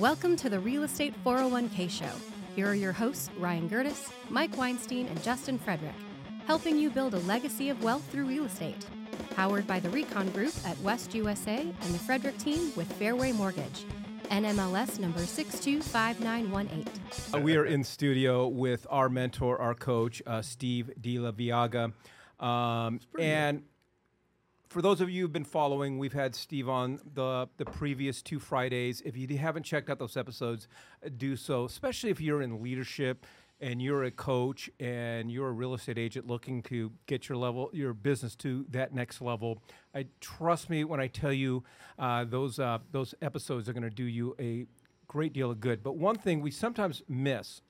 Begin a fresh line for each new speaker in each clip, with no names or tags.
Welcome to the Real Estate 401k Show. Here are your hosts, Ryan Gerdes, Mike Weinstein, and Justin Frederick, helping you build a legacy of wealth through real estate. Powered by the Recon Group at West USA and the Frederick team with Fairway Mortgage. NMLS number 625918.
Uh, we are in studio with our mentor, our coach, uh, Steve De Laveaga. Um, and for those of you who've been following, we've had Steve on the the previous two Fridays. If you haven't checked out those episodes, do so. Especially if you're in leadership and you're a coach and you're a real estate agent looking to get your level, your business to that next level. I trust me when I tell you uh, those uh, those episodes are going to do you a great deal of good. But one thing we sometimes miss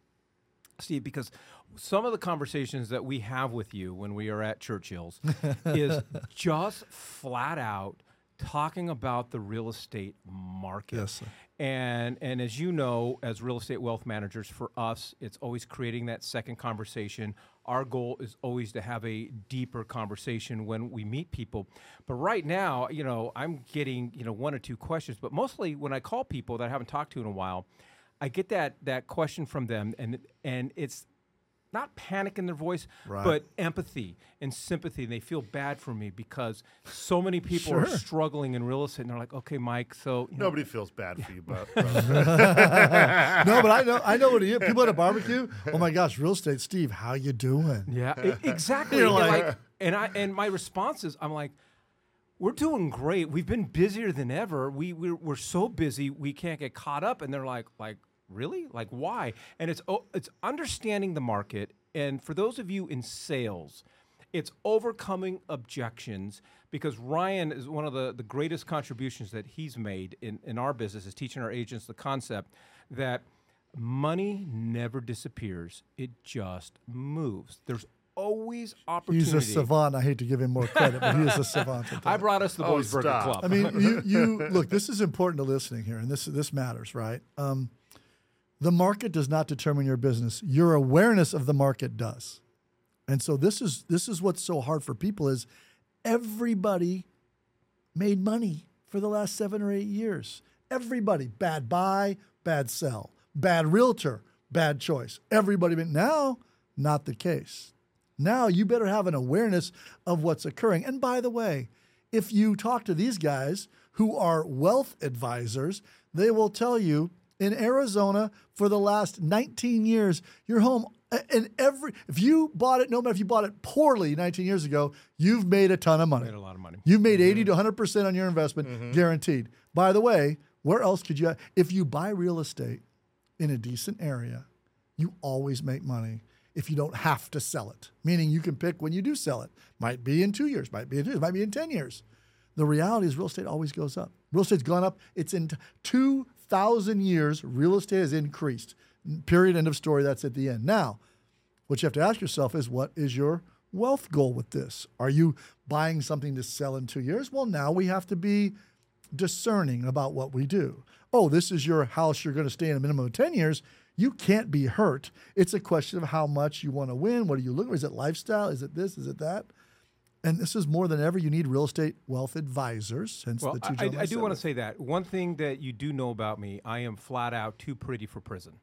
Steve, because some of the conversations that we have with you when we are at Churchill's is just flat out talking about the real estate market.
Yes.
And and as you know, as real estate wealth managers, for us, it's always creating that second conversation. Our goal is always to have a deeper conversation when we meet people. But right now, you know, I'm getting, you know, one or two questions, but mostly when I call people that I haven't talked to in a while, I get that that question from them, and and it's not panic in their voice,
Right.
but empathy and sympathy. And they feel bad for me because so many people are struggling in real estate, and they're like, "Okay, Mike, so you know,
Nobody feels bad for you, but
no, but I know I know what it is. People at a barbecue. Oh my gosh, real estate, Steve, how you doing?
Yeah, e- exactly.
You're
And they're
like-
like- and I and my response is, I'm like, we're doing great. We've been busier than ever. We we're, we're so busy we can't get caught up. And they're like, like really, like why? And it's oh, it's understanding the market. And for those of you in sales, it's overcoming objections because Ryan is one of the, the greatest contributions that he's made in, in our business is teaching our agents the concept that money never disappears. It just moves. There's always opportunity.
He's a savant. I hate to give him more credit, but he is a savant.
I
that.
brought us the
Oh,
Boys Burger. Club.
I mean, you, you look. This is important to listening here, and this this matters, right? Um, the market does not determine your business. Your awareness of the market does, and so this is this is what's so hard for people is everybody made money for the last seven or eight years. Everybody bad buy, bad sell, bad realtor, bad choice. Everybody, but now not the case. Now you better have an awareness of what's occurring. And by the way, if you talk to these guys who are wealth advisors, they will tell you in Arizona for the last 19 years, your home and every if you bought it, no matter if you bought it poorly 19 years ago, you've made a ton of money.
Made a lot of money.
You've made mm-hmm. 80 to 100% on your investment, mm-hmm. guaranteed. By the way, where else could you if you buy real estate in a decent area, you always make money if you don't have to sell it. Meaning you can pick when you do sell it. Might be in 2 years, might be in 2 years, might be in 10 years. The reality is real estate always goes up. Real estate's gone up. It's in 2,000 years, real estate has increased. Period, end of story. That's at the end. Now, what you have to ask yourself is what is your wealth goal with this? Are you buying something to sell in two years? Well, now we have to be discerning about what we do. Oh, this is your house you're going to stay in a minimum of 10 years. You can't be hurt. It's a question of how much you want to win. What are you looking for? Is it lifestyle? Is it this? Is it that? And this is more than ever, you need real estate wealth advisors. Hence
Well,
the two
I, I, I do want to say that one thing that you do know about me, I am flat out too pretty for prison.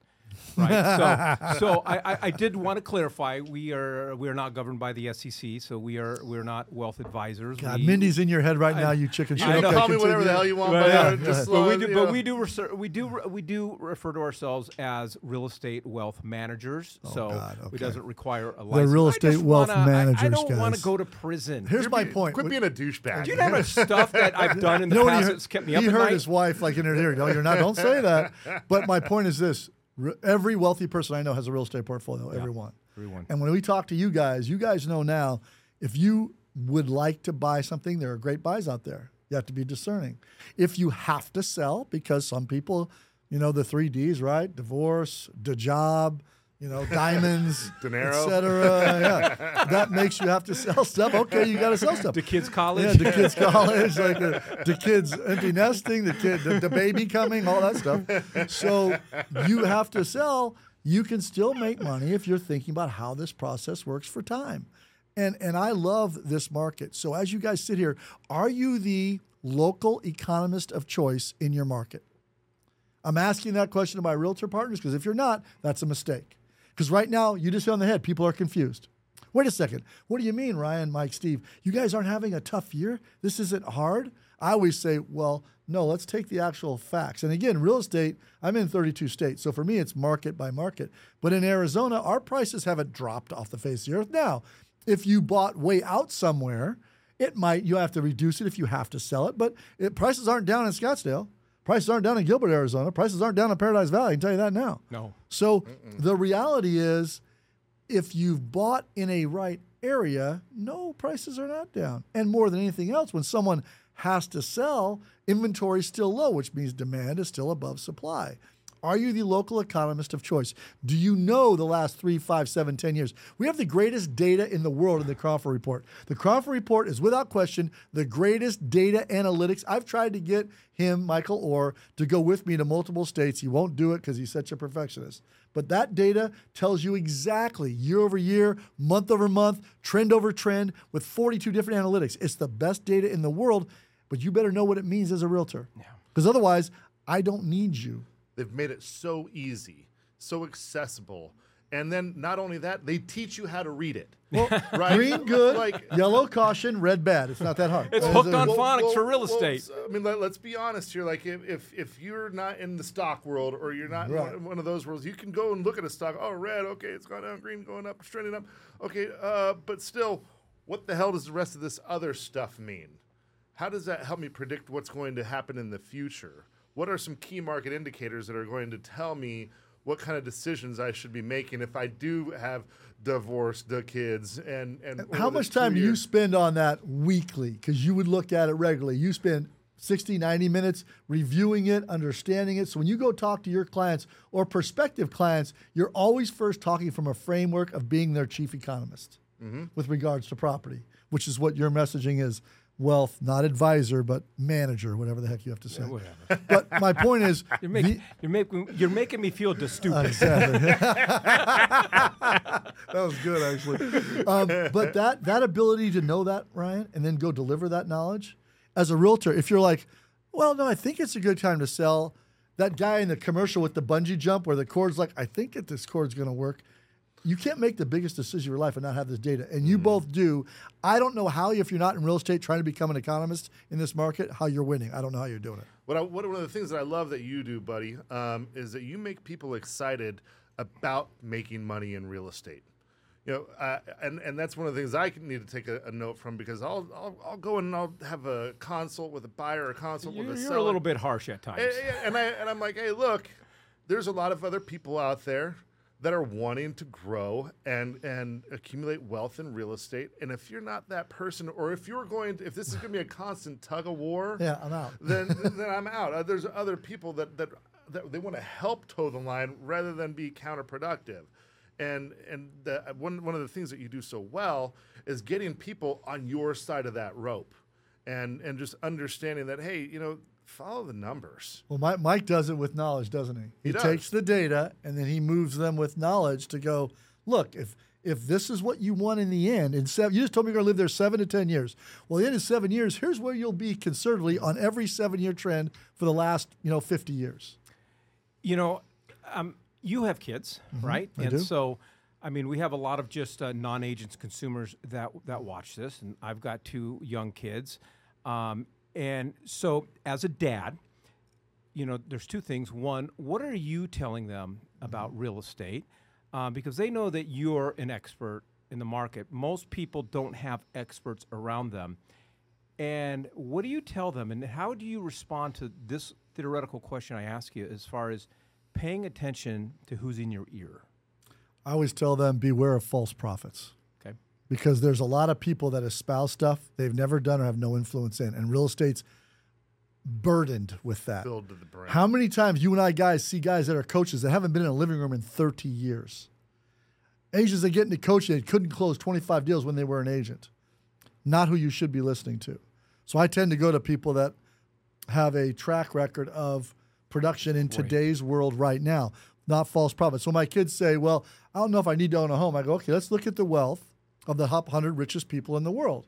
Right. so, so I, I, I did want to clarify: we are we are not governed by the SEC, so we are we're not wealth advisors.
God,
we,
Mindy's in your head right now, you chicken shit.
I.
Okay,
call me whatever the hell you want.
Well,
but
yeah,
just
but we do, but
know.
we do, reser- we do, we do refer to ourselves as real estate wealth managers. Oh, so
Oh, God,
it doesn't require a license.
real estate wealth
wanna- I- I, don't want to go to prison.
Here's
You're
my
be-
point.
Quit being a douchebag.
do you know how much stuff that I've done in the
You know
past
he
that's kept me up
he
at
heard
night?
his wife like in her ear. No, you're not. Don't say that. But my point is this: Re- every wealthy person I know has a real estate portfolio. Everyone.
Everyone.
And when we talk to you guys, you guys know now if you would like to buy something, there are great buys out there. You have to be discerning. If you have to sell, because some people, you know, the three Ds, right? Divorce, the job, you know, diamonds,
Dinero.
et cetera. Yeah, that makes you have to sell stuff. Okay, you got to sell stuff.
The kids' college.
Yeah, the kids' college, like the, the kids empty nesting, the kid, the, the baby coming, all that stuff. So you have to sell. You can still make money if you're thinking about how this process works for time. And and I love this market. So as you guys sit here, are you the local economist of choice in your market? I'm asking that question to my realtor partners because if you're not, that's a mistake. Because right now, you just hit on the head. People are confused. Wait a second. What do you mean, Ryan, Mike, Steve? You guys aren't having a tough year? This isn't hard? I always say, well, no, let's take the actual facts. And again, real estate, I'm in 32 states. So for me, it's market by market. But in Arizona, our prices haven't dropped off the face of the earth. Now, if you bought way out somewhere, it might, you have to reduce it if you have to sell it. But it, prices aren't down in Scottsdale. Prices aren't down in Gilbert, Arizona. Prices aren't down in Paradise Valley. I can tell you that now.
No.
So the reality is, if you've bought in a right area, no, prices are not down. And more than anything else, when someone has to sell, inventory is still low, which means demand is still above supply. Are you the local economist of choice? Do you know the last three, five, seven, ten years? We have the greatest data in the world in the Cromford Report. The Cromford Report is without question the greatest data analytics. I've tried to get him, Michael Orr, to go with me to multiple states. He won't do it because he's such a perfectionist. But that data tells you exactly year over year, month over month, trend over trend with 42 different analytics. It's the best data in the world, but you better know what it means as a realtor. Because otherwise, I don't need you.
They've made it so easy, so accessible. And then not only that, they teach you how to read it.
Well,
right?
green good,
Like-
yellow caution, red bad. It's not that hard.
It's hooked
the-
on
Well,
phonics
well,
for real
well,
estate.
I mean, let, us be honest here. Like, if, if if you're not in the stock world or you're not
Right.
in one, one of those worlds, you can go and look at a stock. Oh, red. Okay, it's gone down. Green going up. It's trending up. Okay, uh, but still, what the hell does the rest of this other stuff mean? How does that help me predict what's going to happen in the future? What are some key market indicators that are going to tell me what kind of decisions I should be making if I do have divorced the kids and and
How much time do you spend on that weekly? Because you would look at it regularly. You spend 60, 90 minutes reviewing it, understanding it. So when you go talk to your clients or prospective clients, you're always first talking from a framework of being their chief economist
Mm-hmm.
with regards to property, which is what your messaging is wealth, not advisor, but manager, whatever the heck you have to say.
whatever.
But my point is,
You're, make,
the-
you're, making, you're making me feel the stupid.
Exactly. that was good, actually. Um, but that that ability to know that, Ryan, and then go deliver that knowledge as a realtor. If you're like, well, no, I think it's a good time to sell. That guy in the commercial with the bungee jump, where the cord's like, I think that this cord's going to work. You can't make the biggest decision of your life and not have this data, and you both do. I don't know how, if you're not in real estate trying to become an economist in this market, how you're winning. I don't know how you're doing it.
What, I, what one of the things that I love that you do, buddy, um, is that you make people excited about making money in real estate. You know, uh, and and that's one of the things I need to take a, a note from because I'll, I'll I'll go and I'll have a consult with a buyer, a consult
You're,
with a
you're
seller,
a little bit harsh at times.
and, and I and I'm like, hey, look, there's a lot of other people out there that are wanting to grow and and accumulate wealth in real estate. And if you're not that person, or if you're going, to, if this is going to be a constant tug of war,
Yeah, I'm out.
then then I'm out. Uh, there's other people that that, that they want to help toe the line rather than be counterproductive. And and the, one one of the things that you do so well is getting people on your side of that rope, and and just understanding that hey, you know, follow the numbers.
Well, Mike, Mike does it with knowledge, doesn't he? He,
He does.
takes the data and then he moves them with knowledge to go, look, if if this is what you want in the end, in seven, you just told me you're going to live there seven to ten years. Well, the end of seven years, here's where you'll be conservatively on every seven-year trend for the last, you know, 50 years.
You know, um, you have kids, right?
I
and
do.
so, I mean, we have a lot of just uh, non-agents consumers that that watch this, and I've got two young kids, um, and so as a dad, you know, there's two things. One, what are you telling them about real estate? Um, because they know that you're an expert in the market. Most people don't have experts around them. And what do you tell them? And how do you respond to this theoretical question I ask you as far as paying attention to who's in your ear?
I always tell them beware of false prophets. Because there's a lot of people that espouse stuff they've never done or have no influence in, and real estate's burdened with that.
Filled to the brim.
How many times you and I guys see guys that are coaches that haven't been in a living room in 30 years? Agents that get into coaching they couldn't close 25 deals when they were an agent. Not who you should be listening to. So I tend to go to people that have a track record of production in today's world right now, not false prophets. So my kids say, "Well, I don't know if I need to own a home." I go, "Okay, let's look at the wealth of the top 100 richest people in the world."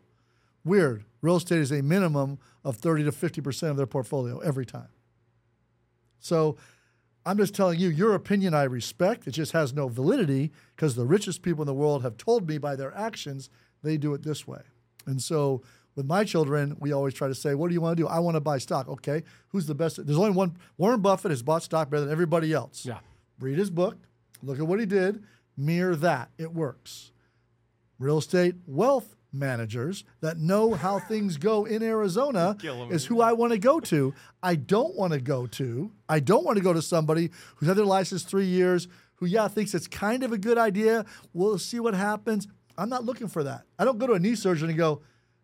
Weird. Real estate is a minimum of 30 to 50% of their portfolio every time. So I'm just telling you, your opinion I respect. It just has no validity because the richest people in the world have told me by their actions they do it this way. And so with my children, we always try to say, What do you want to do? I want to buy stock. Okay, who's the best? There's only one. Warren Buffett has bought stock better than everybody else.
Yeah.
Read his book, look at what he did, mirror that. It works. Real estate wealth managers that know how things go in Arizona is who I want to go to. I don't want to go to. I don't want to go to somebody who's had their license three years, who yeah thinks it's kind of a good idea. We'll see what happens. I'm not looking for that. I don't go to a knee surgeon and go,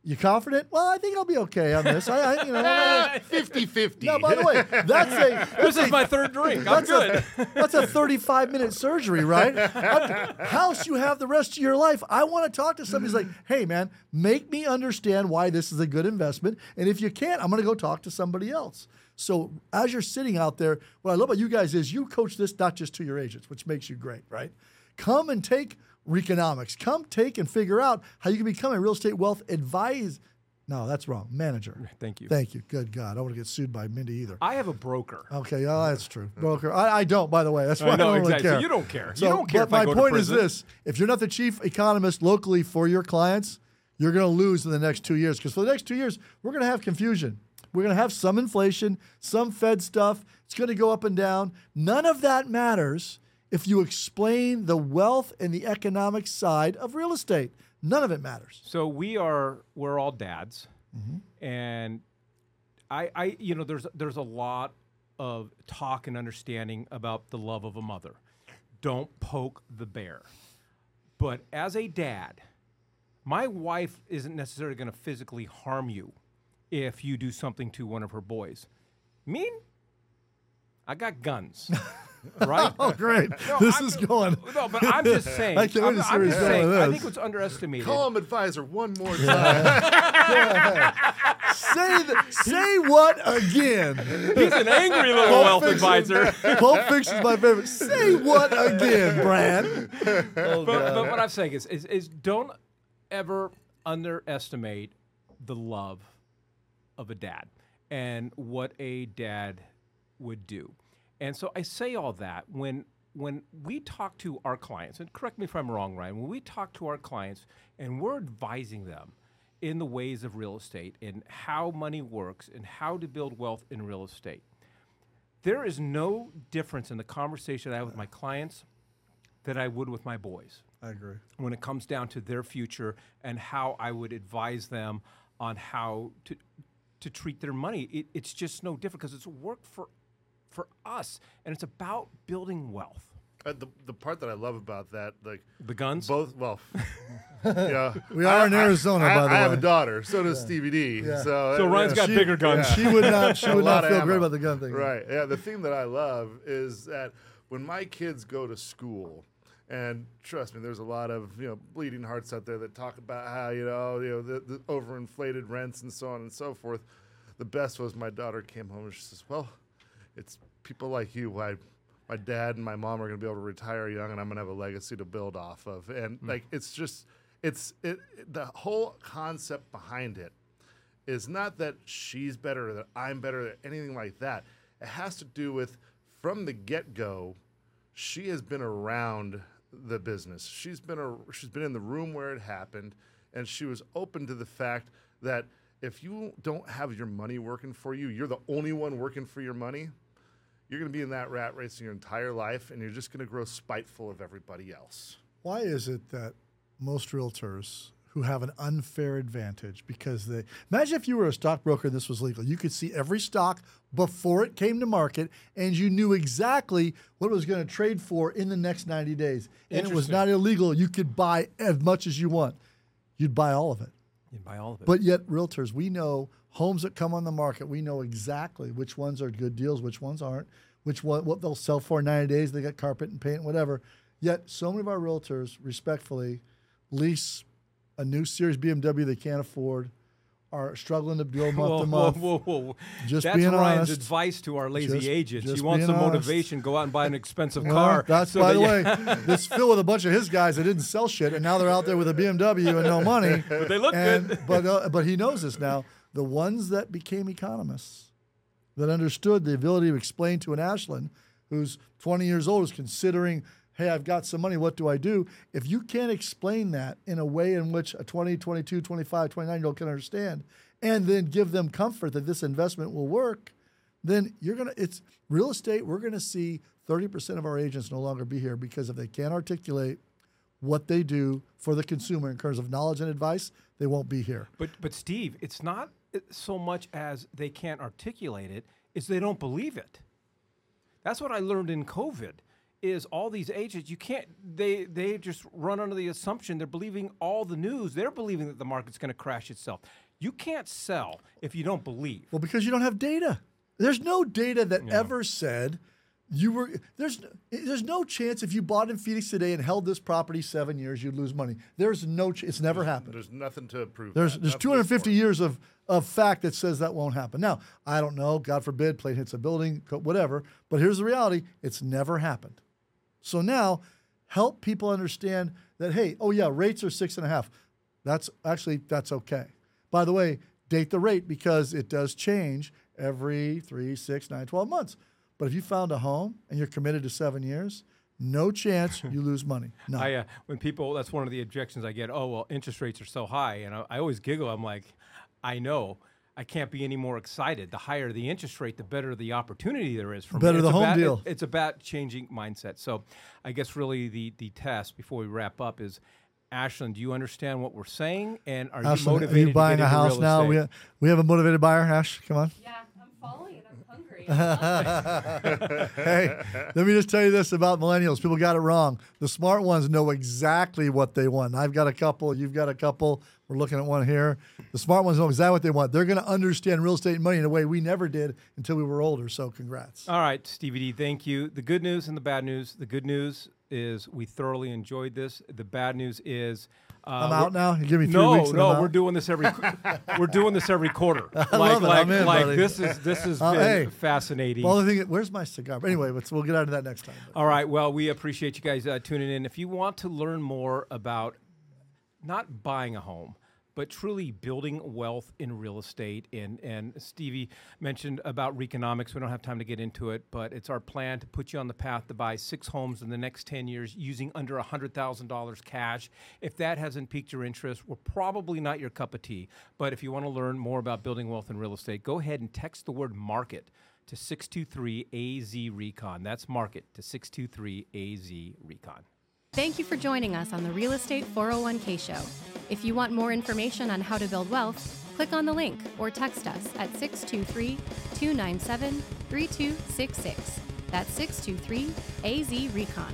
"You confident?" Well, I think I'll be okay on this. I, I you know. I-
50 50.
no, by the way, that's a
This is my third drink. I'm
that's
good.
A, that's a 35 minute surgery, right? I'm- House you have the rest of your life. I want to talk to somebody who's like, hey, man, make me understand why this is a good investment. And if you can't, I'm going to go talk to somebody else. So as you're sitting out there, what I love about you guys is you coach this not just to your agents, which makes you great, right? Come and take Reconomics. Come take and figure out how you can become a real estate wealth advise. No, that's wrong. Manager.
Thank you.
Thank you. Good God. I don't want to get sued by Mindy either.
I have a broker.
Okay, oh, that's true. Broker. I, I don't, by the way. That's why I,
I
don't really
exactly. So
care.
you don't care.
So,
you don't care
But my point is this: if you're not the chief economist locally for your clients, you're going to lose in the next two years. Because for the next two years, we're going to have confusion. We're going to have some inflation, some Fed stuff. It's going to go up and down. None of that matters if you explain the wealth and the economic side of real estate. None of it matters.
So we are we're all dads,
Mm-hmm.
and I I you know there's there's a lot of talk and understanding about the love of a mother. Don't poke the bear. But as a dad, my wife isn't necessarily going to physically harm you if you do something to one of her boys. Me, I got guns. right?
Oh, great!
No,
this
I'm-
is going.
No, but I'm just saying.
I can't wait
I'm,
to see
I'm just
going
saying.
with
I think what's underestimated.
Call him advisor one more time.
say the, say what again?
He's an angry little
Pulp
wealth
Fiction.
advisor.
Pulp Fiction's my favorite. Say what again, Brad?
but, oh, but what I'm saying is, is, is don't ever underestimate the love of a dad and what a dad would do. And so I say all that when when we talk to our clients, and correct me if I'm wrong, Ryan, when we talk to our clients and we're advising them in the ways of real estate and how money works and how to build wealth in real estate, there is no difference in the conversation I have with my clients that I would with my boys
I agree.
when it comes down to their future and how I would advise them on how to to treat their money. It, it's just no different because it's work for for us, and it's about building wealth.
Uh, the, the part that I love about that, like
The guns.
both, well, yeah,
We are in Arizona,
I,
by the way,
I have a daughter. So does Stevie D.
Yeah.
So,
so
uh,
Ryan's got
She-
bigger guns.
She would not. She would not
of
feel great about the gun thing.
Right. Yeah. The thing that I love is that when my kids go to school, and trust me, there's a lot of you know bleeding hearts out there that talk about how you know you know the, the overinflated rents and so on and so forth. The best was my daughter came home and she says, "Well, it's people like you. Why my dad and my mom are going to be able to retire young, and I'm going to have a legacy to build off of." And hmm. like it's just it's it the whole concept behind it is not that she's better or that I'm better or anything like that. It has to do with from the get go, she has been around the business. She's been a, she's been in the room where it happened, and she was open to the fact that if you don't have your money working for you, you're the only one working for your money. You're going to be in that rat race your entire life, and you're just going to grow spiteful of everybody else.
Why is it that most realtors who have an unfair advantage because they imagine if you were a stockbroker and this was legal, you could see every stock before it came to market and you knew exactly what it was going to trade for in the next 90 days. And it was not illegal. You could buy as much as you want. You'd buy all of it.
You buy all of it.
But yet, realtors, we know homes that come on the market. We know exactly which ones are good deals, which ones aren't, which one what they'll sell for in 90 days. They got carpet and paint, whatever. Yet, so many of our realtors, respectfully, lease a new Series BMW they can't afford, are struggling to build month
whoa,
to month.
whoa, whoa.
Just
That's
being
Ryan's
honest.
advice to our lazy
Just-
agents.
just
he wants
being
some
honest.
motivation. Go out and buy an expensive
Well,
car.
that's
so
by the way. This filled with a bunch of his guys that didn't sell shit, and now they're out there with a BMW and no money.
But they look
and,
good.
But uh, but he knows this now. The ones that became economists, that understood the ability to explain to an Ashland who's 20 years old is considering, hey, I've got some money, what do I do? If you can't explain that in a way in which a 20, 22, 25, 29 year old can understand, and then give them comfort that this investment will work, then you're going to, it's real estate, we're going to see 30% of our agents no longer be here because if they can't articulate what they do for the consumer in terms of knowledge and advice, they won't be here.
But but Steve, it's not so much as they can't articulate it; is they don't believe it. That's what I learned in COVID. Is all these agents you can't they they just run under the assumption they're believing all the news. They're believing that the market's going to crash itself. You can't sell if you don't believe.
Well, because you don't have data. There's no data that ever said you were there's there's no chance if you bought in Phoenix today and held this property seven years you'd lose money. There's no ch- it's never happened.
There's nothing to prove.
There's
that.
there's
Nothing
250 years of of fact that says that won't happen. Now I don't know. God forbid, plane hits a building, whatever. But here's the reality: it's never happened. So now, help people understand that hey, oh yeah, rates are six and a half. That's actually that's okay. By the way, date the rate because it does change every three, six, nine, 12 months. But if you found a home and you're committed to seven years, no chance you lose money. No.
I uh, when people that's one of the objections I get. Oh well, interest rates are so high, and I, I always giggle. I'm like, I know. I can't be any more excited. The higher the interest rate, the better the opportunity there is for me.
Better
It's
the home
about- it-
deal.
it's about changing mindset. So, I guess really the the test before we wrap up is, Ashland, do you understand what we're saying, and are you motivated?
are you
to
buying
get
a house now? We have, we have a motivated buyer. Ash, come on.
Yeah, I'm following it. I'm hungry.
hey, let me just tell you this about millennials. People got it wrong. The smart ones know exactly what they want. I've got a couple. You've got a couple. We're looking at one here. The smart ones know exactly what they want. They're going to understand real estate and money in a way we never did until we were older. So, congrats.
All right, Stevie D, thank you. The good news and the bad news. The good news is we thoroughly enjoyed this. The bad news is uh,
I'm out now. You give me three
no,
weeks. and
no, we're doing this every we're doing this every quarter. like,
love it.
Like,
I'm in,
like
buddy.
this is this has
Uh,
been
hey.
fascinating.
Well, the thing, where's my cigar? But anyway, we'll get out of that next time.
All right. Well, we appreciate you guys uh, tuning in. If you want to learn more about not buying a home, but truly building wealth in real estate, and and Stevie mentioned about Reconomics. We don't have time to get into it, but it's our plan to put you on the path to buy six homes in the next ten years using under hundred thousand dollars cash. If that hasn't piqued your interest, we're probably not your cup of tea. But if you want to learn more about building wealth in real estate, go ahead and text the word market to 623 AZ Recon. That's market to 623 AZ Recon.
Thank you for joining us on the Real Estate 401k Show. If you want more information on how to build wealth, click on the link or text us at 623 297 3266. That's 623 AZ Recon.